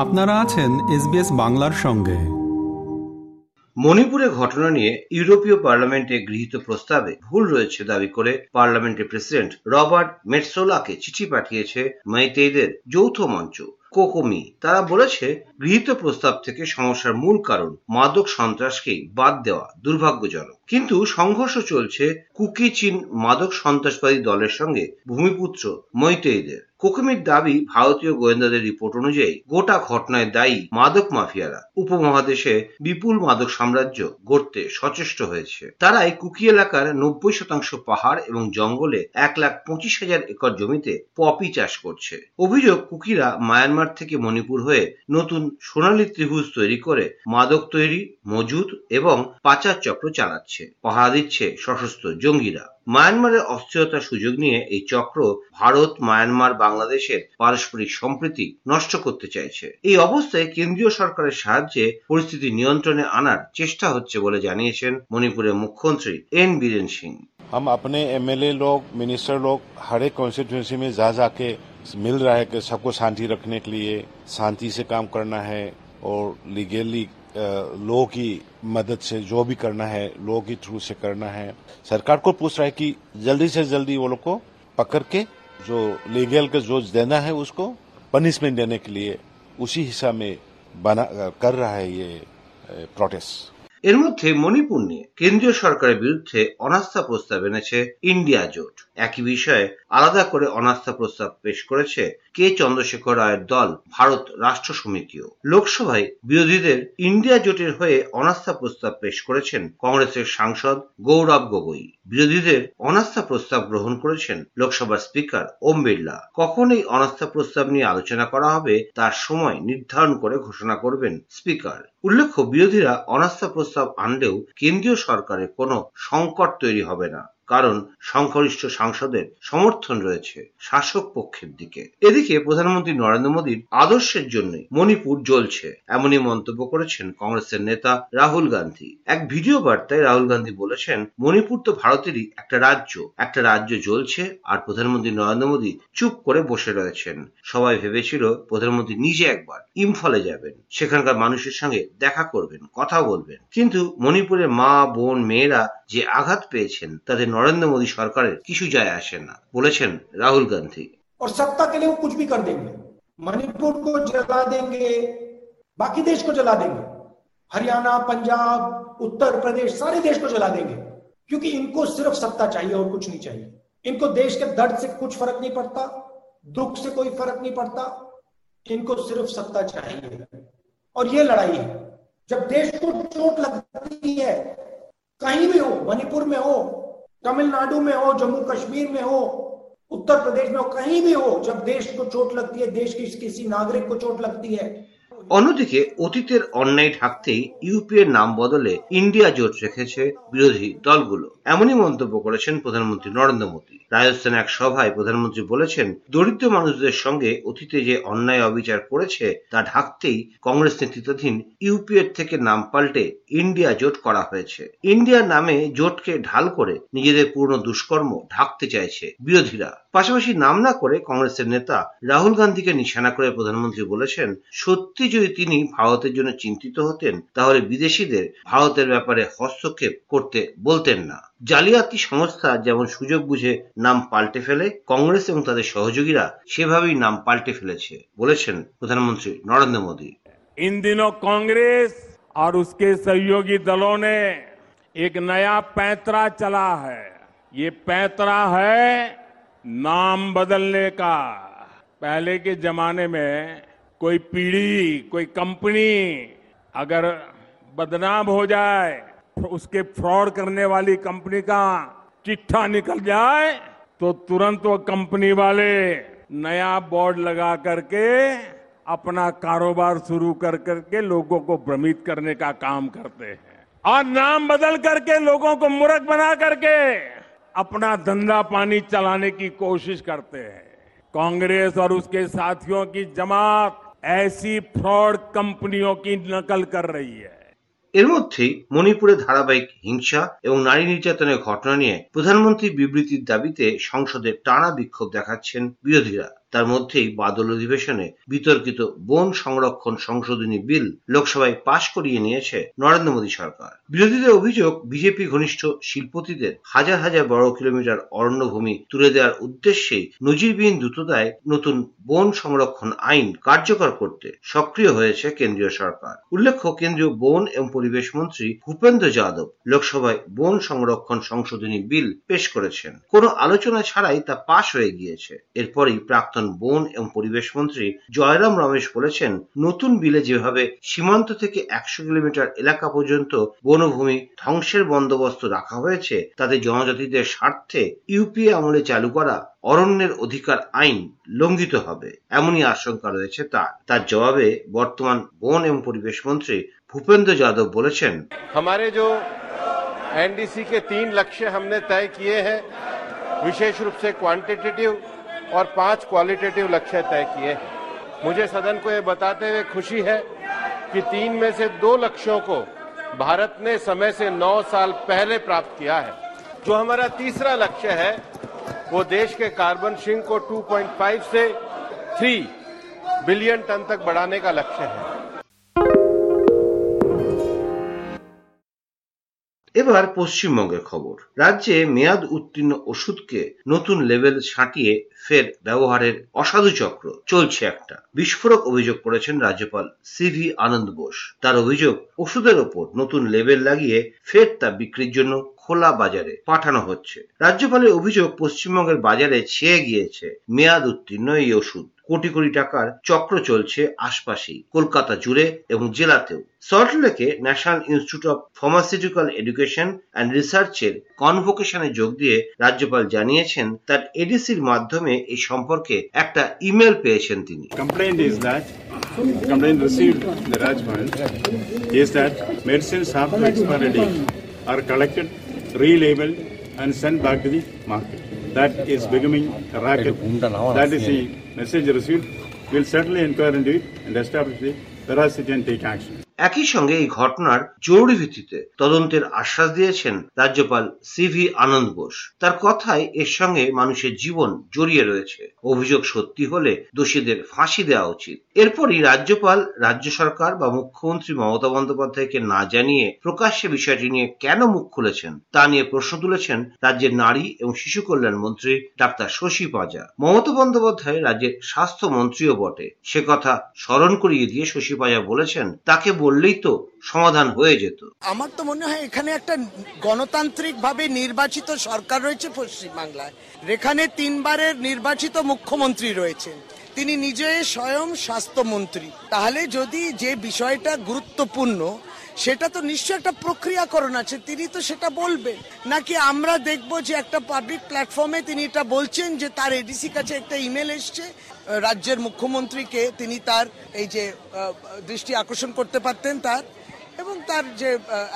আপনারা আছেন এসবিএস বাংলার সঙ্গে। মণিপুরে ঘটনা নিয়ে ইউরোপীয় পার্লামেন্টে গৃহীত প্রস্তাবে ভুল রয়েছে দাবি করে পার্লামেন্টের প্রেসিডেন্ট রবার্ট মেটসোলাকে চিঠি পাঠিয়েছে মাইতেইদের যৌথ মঞ্চ, কোকোমি। তারা বলেছে, গৃহীত প্রস্তাব থেকে সমস্যার মূল কারণ মাদক সন্ত্রাসকেই বাদ দেওয়া দুর্ভাগ্যজনক। কিন্তু সংঘর্ষ চলছে কুকি চীন মাদক সন্ত্রাসবাদী দলের সঙ্গে ভূমিপুত্র মৈতেইদের। কোকমির দাবি ভারতীয় গোয়েন্দাদের রিপোর্ট অনুযায়ী গোটা ঘটনায় দায়ী মাদক মাফিয়ারা উপমহাদেশে বিপুল মাদক সাম্রাজ্য গড়তে সচেষ্ট হয়েছে। তারাই কুকি এলাকার নব্বই শতাংশ পাহাড় এবং জঙ্গলে এক লাখ পঁচিশ হাজার একর জমিতে পপি চাষ করছে। অভিযোগ, কুকিরা মায়ানমার থেকে মণিপুর হয়ে নতুন সোনালী ত্রিভুজ তৈরি করে মাদক তৈরি মজুদ এবং পাচার চক্র চালাচ্ছে। পাহারা দিচ্ছে সশস্ত্র জঙ্গিরা মায়ানমারের অস্থিরতার সুযোগ নিয়ে এই চক্র ভারত মায়ানমার বাংলাদেশের পারস্পরিক সম্প্রীতি নষ্ট করতে চাইছে এই অবস্থায় কেন্দ্রীয় সরকারের সাহায্যে পরিস্থিতি নিয়ন্ত্রণে আনার চেষ্টা হচ্ছে বলে জানিয়েছেন মণিপুরের মুখ্যমন্ত্রী এন বীরেন সিং हम अपने एमएलए लोग मिनिस्टर लोग हर एक कॉन्स्टिट्यूंसी में जा जाके मिल रहा है कि सबको शांति रखने के लिए शांति से काम करना है और लीगली लो की मदद से जो भी करना है लो की थ्रू से करना है सरकार को पूछ रहा है कि जल्दी से जल्दी वो लोग को पकड़ के जो लीगल का जो देना है उसको पनिशमेंट देने के लिए उसी हिसाब में बना कर रहा है ये प्रोटेस्ट এর মধ্যে মণিপুর নিয়ে কেন্দ্রীয় সরকারের বিরুদ্ধে অনাস্থা প্রস্তাব এনেছে ইন্ডিয়া জোট একই বিষয়ে আলাদা করে অনাস্থা প্রস্তাব পেশ করেছে কে চন্দ্রশেখর রায়ের দল, ভারত রাষ্ট্র সমিতিও। লোকসভায় বিরোধীদের ইন্ডিয়া জোটের হয়ে অনাস্থা প্রস্তাব পেশ করেছেন কংগ্রেসের সাংসদ গৌরব গগৈ। বিরোধীদের অনাস্থা প্রস্তাব গ্রহণ করেছেন লোকসভার স্পিকার ওম বিড়লা। কখন এই অনাস্থা প্রস্তাব নিয়ে আলোচনা করা হবে, তার সময় নির্ধারণ করে ঘোষণা করবেন স্পিকার। উল্লেখ্য, বিরোধীরা অনাস্থা প্রস্তাব আনলেও কেন্দ্রীয় সরকারের কোনো সংকট তৈরি হবে না। কারণ সংখ্যাগরিষ্ঠ সাংসদের সমর্থন রয়েছে শাসক পক্ষের দিকে। এদিকে প্রধানমন্ত্রী নরেন্দ্র মোদীর আদর্শের জন্য মণিপুর জ্বলছে, এমনই মন্তব্য করেছেন কংগ্রেসের নেতা রাহুল গান্ধী। এক ভিডিও বার্তায় রাহুল গান্ধী বলেছেন, মণিপুর তো ভারতেরই একটা রাজ্য একটা রাজ্য জ্বলছে আর প্রধানমন্ত্রী নরেন্দ্র মোদী চুপ করে বসে রয়েছেন। সবাই ভেবেছিল প্রধানমন্ত্রী নিজে একবার ইম্ফলে যাবেন, সেখানকার মানুষের সঙ্গে দেখা করবেন কথা বলবেন। কিন্তু মণিপুরের মা, বোন, মেয়েরা যে আঘাত পেয়েছেন তাদের নরেন্দ্র মোদী সরকারের কিছু যায় আসে না বলেছেন রাহুল গান্ধী और सत्ता के लिए वो कुछ भी कर देंगे मणिपुर को जला देंगे बाकी देश को जला देंगे हरियाणा पंजाब उत्तर प्रदेश सारे देश को जला देंगे क्योंकि इनको सिर्फ सत्ता चाहिए और कुछ नहीं चाहिए इनको देश के दर्द से कुछ फर्क नहीं पड़ता दुख से कोई फर्क नहीं पड़ता इनको सिर्फ सत्ता चाहिए और ये लड़ाई है जब देश को चोट लगती है कहीं भी हो मणिपुर में हो तमिलनाडु में हो जम्मू कश्मीर में हो उत्तर प्रदेश में हो कहीं भी हो जब देश को चोट लगती है देश की किसी नागरिक को चोट लगती है অন্যদিকে অতীতের অন্যায় ঢাকতেই ইউপিএর নাম বদলে ইন্ডিয়া জোট রেখেছে বিরোধী দলগুলো এমনই মন্তব্য করেছেন প্রধানমন্ত্রী নরেন্দ্র মোদী। রাজস্থানে এক সভায় প্রধানমন্ত্রী বলেছেন, দরিদ্র মানুষদের সঙ্গে অতীতে যে অন্যায় অবিচার করেছে, তা ঢাকতেই কংগ্রেস নেতৃত্বাধীন ইউপিএর থেকে নাম পাল্টে ইন্ডিয়া জোট করা হয়েছে। ইন্ডিয়া নামে জোটকে ঢাল করে নিজেদের পুরনো দুষ্কর্ম ঢাকতে চাইছে বিরোধীরা। পাশাপাশি নাম না করে কংগ্রেসের নেতা রাহুল গান্ধীকে নিশানা করে প্রধানমন্ত্রী বলেছেন, সত্যি যদি তিনি ভারতের জন্য চিন্তিত হতেন, তাহলে বিদেশিদের ভারতের ব্যাপারে হস্তক্ষেপ করতে বলতেন না। জালিয়াতি সংস্থা যেমন সুযোগ বুঝে নাম পাল্টে ফেলে কংগ্রেস এবং তাদের সহযোগীরা সেভাবেই নাম পাল্টে ফেলেছে বলেছেন প্রধানমন্ত্রী নরেন্দ্র মোদী इन दिनों कांग्रेस और उसके सहयोगी दलों ने एक नया पैंतरा चला है ये पैंतरा है नाम बदलने का पहले के जमाने में कोई पीढ़ी कोई कंपनी अगर बदनाम हो जाए उसके फ्रॉड करने वाली कंपनी का चिट्ठा निकल जाए तो तुरंत वो कंपनी वाले नया बोर्ड लगा करके अपना कारोबार शुरू कर करके लोगों को भ्रमित करने का काम करते हैं। और नाम बदल करके लोगों को मूर्ख बना करके अपना धंधा पानी चलाने की कोशिश करते हैं। कांग्रेस और उसके साथियों की जमात ऐसी फ्रॉड कंपनियों की नकल कर रही है। এর মধ্যেই মণিপুরে ধারাবাহিক হিংসা এবং নারী নির্যাতনের ঘটনা নিয়ে প্রধানমন্ত্রী বিবৃতির দাবিতে সংসদে টানা বিক্ষোভ দেখাচ্ছেন বিরোধীরা। তার মধ্যেই বাদল অধিবেশনে বিতর্কিত বন সংরক্ষণ সংশোধনী বিল লোকসভায় পাশ করিয়ে নিয়েছে নরেন্দ্র মোদী সরকার। বিরোধীদের অভিযোগ, বিজেপি ঘনিষ্ঠ শিল্পতিদের হাজার হাজার বড় কিলোমিটার অরণ্যভূমি তুলে দেওয়ার উদ্দেশ্যে নজিরবিহীন দ্রুততায় নতুন বন সংরক্ষণ আইন কার্যকর করতে সক্রিয় হয়েছে কেন্দ্রীয় সরকার। উল্লেখ্য, কেন্দ্রীয় বন এবং পরিবেশ মন্ত্রী ভূপেন্দ্র যাদব লোকসভায় বন সংরক্ষণ সংশোধনী বিল পেশ করেছেন। কোনো আলোচনা ছাড়াই তা পাশ হয়ে গিয়েছে। এরপরই প্রাক্তন বন এবং পরিবেশ মন্ত্রী জয়রাম রমেশ বলেছেন নতুন বিলে যেভাবে সীমান্ত থেকে একশো কিলোমিটার এলাকা পর্যন্ত বনভূমি ধ্বংসের বন্দোবস্ত রাখা হয়েছে তাতে জনজাতিদের স্বার্থে ইউপিএ আমলে চালু করা অরণ্যের অধিকার আইন লঙ্ঘিত হবে এমনই আশঙ্কা রয়েছে তার তার জবাবে বর্তমান বন এবং পরিবেশ মন্ত্রী ভূপেন্দ্র যাদব বলেছেন हमारे जो एनडीसी के तीन लक्ष्य हमने तय किए हैं विशेष रूप से क्वांटिटेटिव और पाँच क्वालिटेटिव लक्ष्य तय किए हैं। मुझे सदन को यह बताते हुए खुशी है कि तीन में से दो लक्ष्यों को भारत ने समय से नौ साल पहले प्राप्त किया है। जो हमारा तीसरा लक्ष्य है, वो देश के कार्बन शिंग को 2.5 से 3 बिलियन टन तक बढ़ाने का लक्ष्य है। এবার পশ্চিমবঙ্গের খবর। রাজ্যে মেয়াদ উত্তীর্ণ ওষুধকে নতুন লেভেল ছাঁটিয়ে ফের ব্যবহারের অসাধু চক্র চলছে একটা। বিস্ফোরক অভিযোগ করেছেন রাজ্যপাল সিভি আনন্দ বোস। তার অভিযোগ, ওষুধের ওপর নতুন লেবেল লাগিয়ে ফের তা বিক্রির জন্য খোলা বাজারে পাঠানো হচ্ছে। রাজ্যপালের অভিযোগ পশ্চিমবঙ্গের বাজারে ছেয়ে গিয়েছে মেয়াদ উত্তীর্ণ এই ওষুধ। কোটি কোটি টাকার চক্র চলছে আশপাশেই কলকাতা জুড়ে এবং জেলাতেও। সল্টলেকে national institute of pharmaceutical education and রিসার্চের কনভোকেশনে যোগ দিয়ে রাজ্যপাল জানিয়েছেন তার এডিসির মাধ্যমে এই সম্পর্কে একটা ইমেল পেয়েছেন তিনি। Is that complaint received the Rajbhavan is that medicines have to expiry date are collected, relabeled, and sent back to the market. That is becoming a racket. That is the message received. We'll certainly inquire into it and establish the veracity and take action. একই সঙ্গে এই ঘটনার জরুরি ভিত্তিতে তদন্তের আশ্বাস দিয়েছেন রাজ্যপাল সিভি আনন্দ বোস। তার কথায় এর সঙ্গে মানুষের জীবন জড়িয়ে রয়েছে। অভিযোগ সত্যি হলে দোষীদের ফাঁসি দেওয়া উচিত। এরপরই রাজ্যপাল, রাজ্য সরকার বা মুখ্যমন্ত্রী মমতা বন্দ্যোপাধ্যায়কে না জানিয়ে প্রকাশ্যে বিষয়টি নিয়ে কেন মুখ খুলেছেন তা নিয়ে প্রশ্ন তুলেছেন রাজ্যের নারী এবং শিশু কল্যাণ মন্ত্রী ডাক্তার শশী পাজা। মমতা বন্দ্যোপাধ্যায় রাজ্যের স্বাস্থ্য মন্ত্রীও বটে। সে কথা স্মরণ করিয়ে দিয়ে শশী পাজা বলেছেন, তাকে বললেই তো সমাধান হয়ে যেত। আমার তো মনে হয় এখানে একটা গণতান্ত্রিক ভাবে নির্বাচিত সরকার রয়েছে পশ্চিমবাংলায়। এখানে তিনবারের নির্বাচিত মুখ্যমন্ত্রী রয়েছেন। তিনি নিজে স্বয়ং স্বাস্থ্যমন্ত্রী। তাহলে যদি যে বিষয়টা গুরুত্বপূর্ণ, সেটা তো নিশ্চয় একটা প্রক্রিয়াকরণ আছে। তিনি তো সেটা বলবেন। নাকি আমরা দেখব যে একটা পাবলিক প্ল্যাটফর্মে তিনি এটা বলছেন যে তার এডিসি কাছে একটা ইমেল এসছে রাজ্যের মুখ্যমন্ত্রীকে তিনি তার এই যে দৃষ্টি আকর্ষণ করতে পারতেন তার, এবং তার যে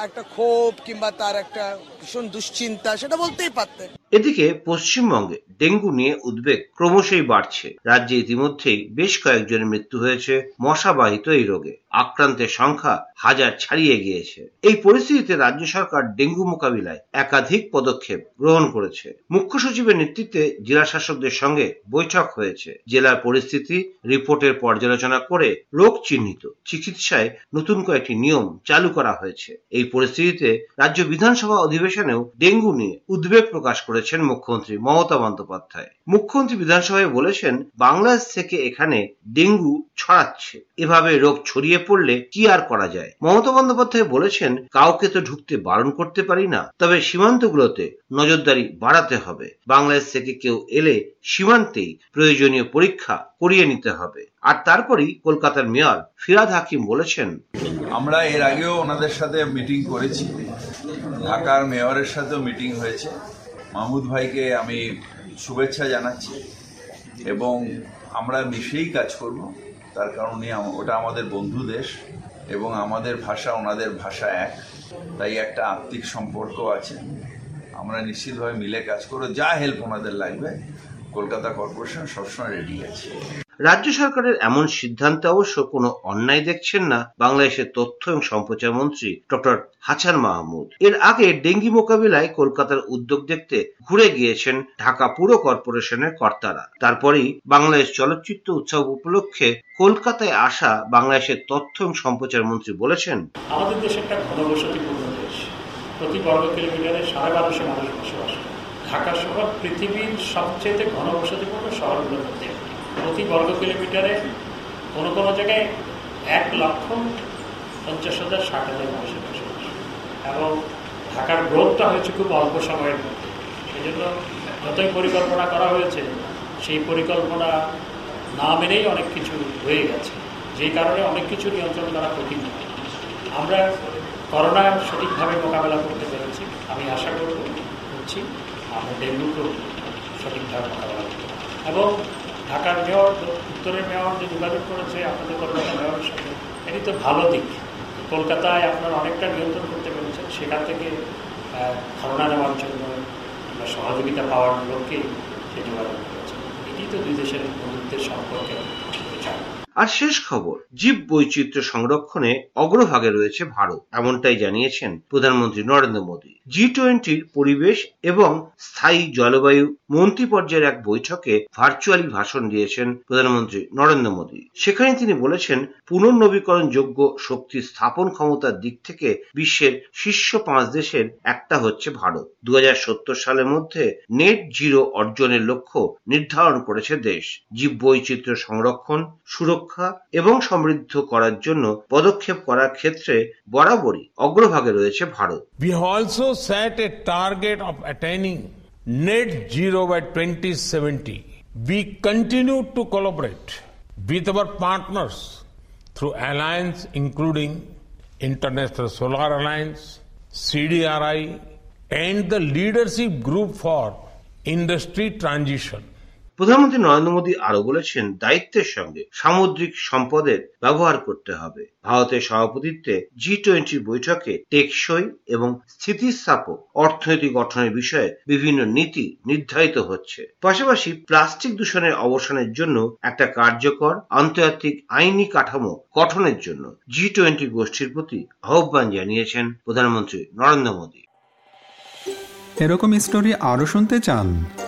একটা ক্ষোভ কিংবা তার একটা ভীষণ দুশ্চিন্তা সেটা বলতেই পারতেন। এদিকে পশ্চিমবঙ্গে ডেঙ্গু নিয়ে উদ্বেগ ক্রমশই বাড়ছে। রাজ্যে ইতিমধ্যেই বেশ কয়েকজনের মৃত্যু হয়েছে, মশাবাহিত এই রোগে। আক্রান্তের সংখ্যা হাজার ছাড়িয়ে গিয়েছে। এই পরিস্থিতিতে রাজ্য সরকার ডেঙ্গু মোকাবিলায় একাধিক পদক্ষেপ গ্রহণ করেছে। মুখ্য সচিবের নেতৃত্বে জেলা শাসকদের সঙ্গে বৈঠক হয়েছে। জেলার পরিস্থিতি, রিপোর্টের পর্যালোচনা করে রোগ চিহ্নিত। চিকিৎসায় নতুন কয়েকটি নিয়ম চালু করা হয়েছে। এই পরিস্থিতিতে রাজ্য বিধানসভা অধিবেশনেও ডেঙ্গু নিয়ে উদ্বেগ প্রকাশ করেছেন মুখ্যমন্ত্রী মমতা বন্দ্যোপাধ্যায়। মুখ্যমন্ত্রী বিধানসভায় বলেছেন, বাংলাদেশ থেকে এখানে ডেঙ্গু ছড়াচ্ছে। এভাবে রোগ ছড়িয়ে পড়লে কি আর করা যায়? মমতা বন্দ্যোপাধ্যায় বলেছেন, কাউকে তো ঢুকতে বারণ করতে পারি না, তবে সীমান্তগুলোতে নজরদারি বাড়াতে হবে। বাংলাদেশ থেকে কেউ এলে সীমান্তেই প্রয়োজনীয় পরীক্ষা করিয়ে নিতে হবে। আর তারপরই কলকাতার মেয়র ফিরাদ হাকিম বলেছেন, আমরা এর আগেও ওনাদের সাথে মিটিং করেছি। ঢাকার মেয়রের সাথেও মিটিং হয়েছে। মাহমুদ ভাইকে আমি শুভেচ্ছা জানাচ্ছি এবং আমরা মিশেই কাজ করব। তার কারণে ওটা আমাদের বন্ধু দেশ এবং আমাদের ভাষা ওনাদের ভাষা এক। তাই একটা আত্মিক সম্পর্ক আছে। আমরা নিশ্চিতভাবে মিলে কাজ করো। যা হেল্প ওনাদের লাগবে, কলকাতা কর্পোরেশন সবসময় রেডি আছে। রাজ্য সরকারের এমন সিদ্ধান্তে অবশ্য কোনো অন্যায় দেখছেন না বাংলাদেশের তথ্য এবং সম্প্রচার মন্ত্রী ডক্টর হাসান মাহমুদ। এর আগে ডেঙ্গি মোকাবিলায় কলকাতার উদ্যোগ দেখতে ঘুরে গিয়েছেন ঢাকা পুর কর্পোরেশনের কর্তারা। তারপরেই বাংলাদেশ চলচ্চিত্র উৎসব উপলক্ষে কলকাতায় আসা বাংলাদেশের তথ্য এবং সম্প্রচার মন্ত্রী বলেছেন, আমাদের দেশ একটা ঘনবসতিপূর্ণ দেশ। প্রতি বর্গ কিলোমিটারে সাড়ে বারোশো মানুষ বসবাস ঢাকা শহর পৃথিবীর সবচেয়ে ঘনবসতিপূর্ণ শহরগুলোর মধ্যে। প্রতি বর্গ কিলোমিটারে কোনো কোনো জায়গায় এক লক্ষ পঞ্চাশ হাজার ষাট হাজার মানুষের বসবাস। এবং ঢাকার গ্রোথটা হয়েছে খুব অল্প সময়ের মধ্যে। সেই জন্য যতই পরিকল্পনা করা হয়েছে, সেই পরিকল্পনা না মেনেই অনেক কিছু হয়ে গেছে। যেই কারণে অনেক কিছু নিয়ন্ত্রণ করা কঠিন আমরা করোনা সঠিকভাবে মোকাবেলা করতে পেরেছি। আমি আশা করব, করছি, আমরা ডেঙ্গুকেও সঠিকভাবে মোকাবেলা করতে এবং ঢাকার মেয়র, উত্তরের মেয়র যে যোগাযোগ করেছে, আপনাদের কলকাতা মেয়রের সাথে, এটি তো ভালো দিক। কলকাতায় আপনারা অনেকটা নিয়ন্ত্রণ করতে পেরেছেন। সেখান থেকে ধারণা নেওয়ার জন্য আমরা সহযোগিতা পাওয়ার লক্ষ্যেই সে যোগাযোগ করেছে। এটি তো দুই দেশের বন্ধুত্বের সম্পর্কে বিচার আর শেষ খবর, জীব বৈচিত্র্য সংরক্ষণে অগ্রভাগে রয়েছে ভারত, এমনটাই জানিয়েছেন প্রধানমন্ত্রী নরেন্দ্র মোদী। জি টোয়েন্টির পরিবেশ এবং স্থায়ী জলবায়ু মন্ত্রী পর্যায়ের এক বৈঠকে ভার্চুয়ালি ভাষণ দিয়েছেন প্রধানমন্ত্রী নরেন্দ্র মোদী। সেখানে তিনি বলেছেন পুনর্নবীকরণযোগ্য শক্তি স্থাপন ক্ষমতার দিক থেকে বিশ্বের শীর্ষ পাঁচ দেশের একটা হচ্ছে ভারত। দু হাজার সত্তর সালের মধ্যে নেট জিরো অর্জনের লক্ষ্য নির্ধারণ করেছে দেশ। জীব বৈচিত্র্য সংরক্ষণ সুরক্ষা এবং সমৃদ্ধ করার জন্য পদক্ষেপ করার ক্ষেত্রে বরাবরই অগ্রভাগে রয়েছে Bharat. We also set a target of attaining net zero by twenty seventy we continue to collaborate with our partners through alliance including International Solar Alliance CDRI and the Leadership Group for Industry Transition প্রধানমন্ত্রী নরেন্দ্র মোদী আরও বলেছেন, দায়িত্বের সঙ্গে সামুদ্রিক সম্পদের ব্যবহার করতে হবে। ভারতের সভাপতিত্বে জি টোয়েন্টি বৈঠকে টেকসই এবং স্থিতিস্থাপক অর্থনীতি গঠনের বিষয়ে বিভিন্ন নীতি নির্ধারিত হচ্ছে। পাশাপাশি প্লাস্টিক দূষণের অবসানের জন্য একটা কার্যকর আন্তর্জাতিক আইনি কাঠামো গঠনের জন্য জি টোয়েন্টি গোষ্ঠীর প্রতি আহ্বান জানিয়েছেন প্রধানমন্ত্রী নরেন্দ্র মোদী। এরকম স্টোরি আরও শুনতে চান।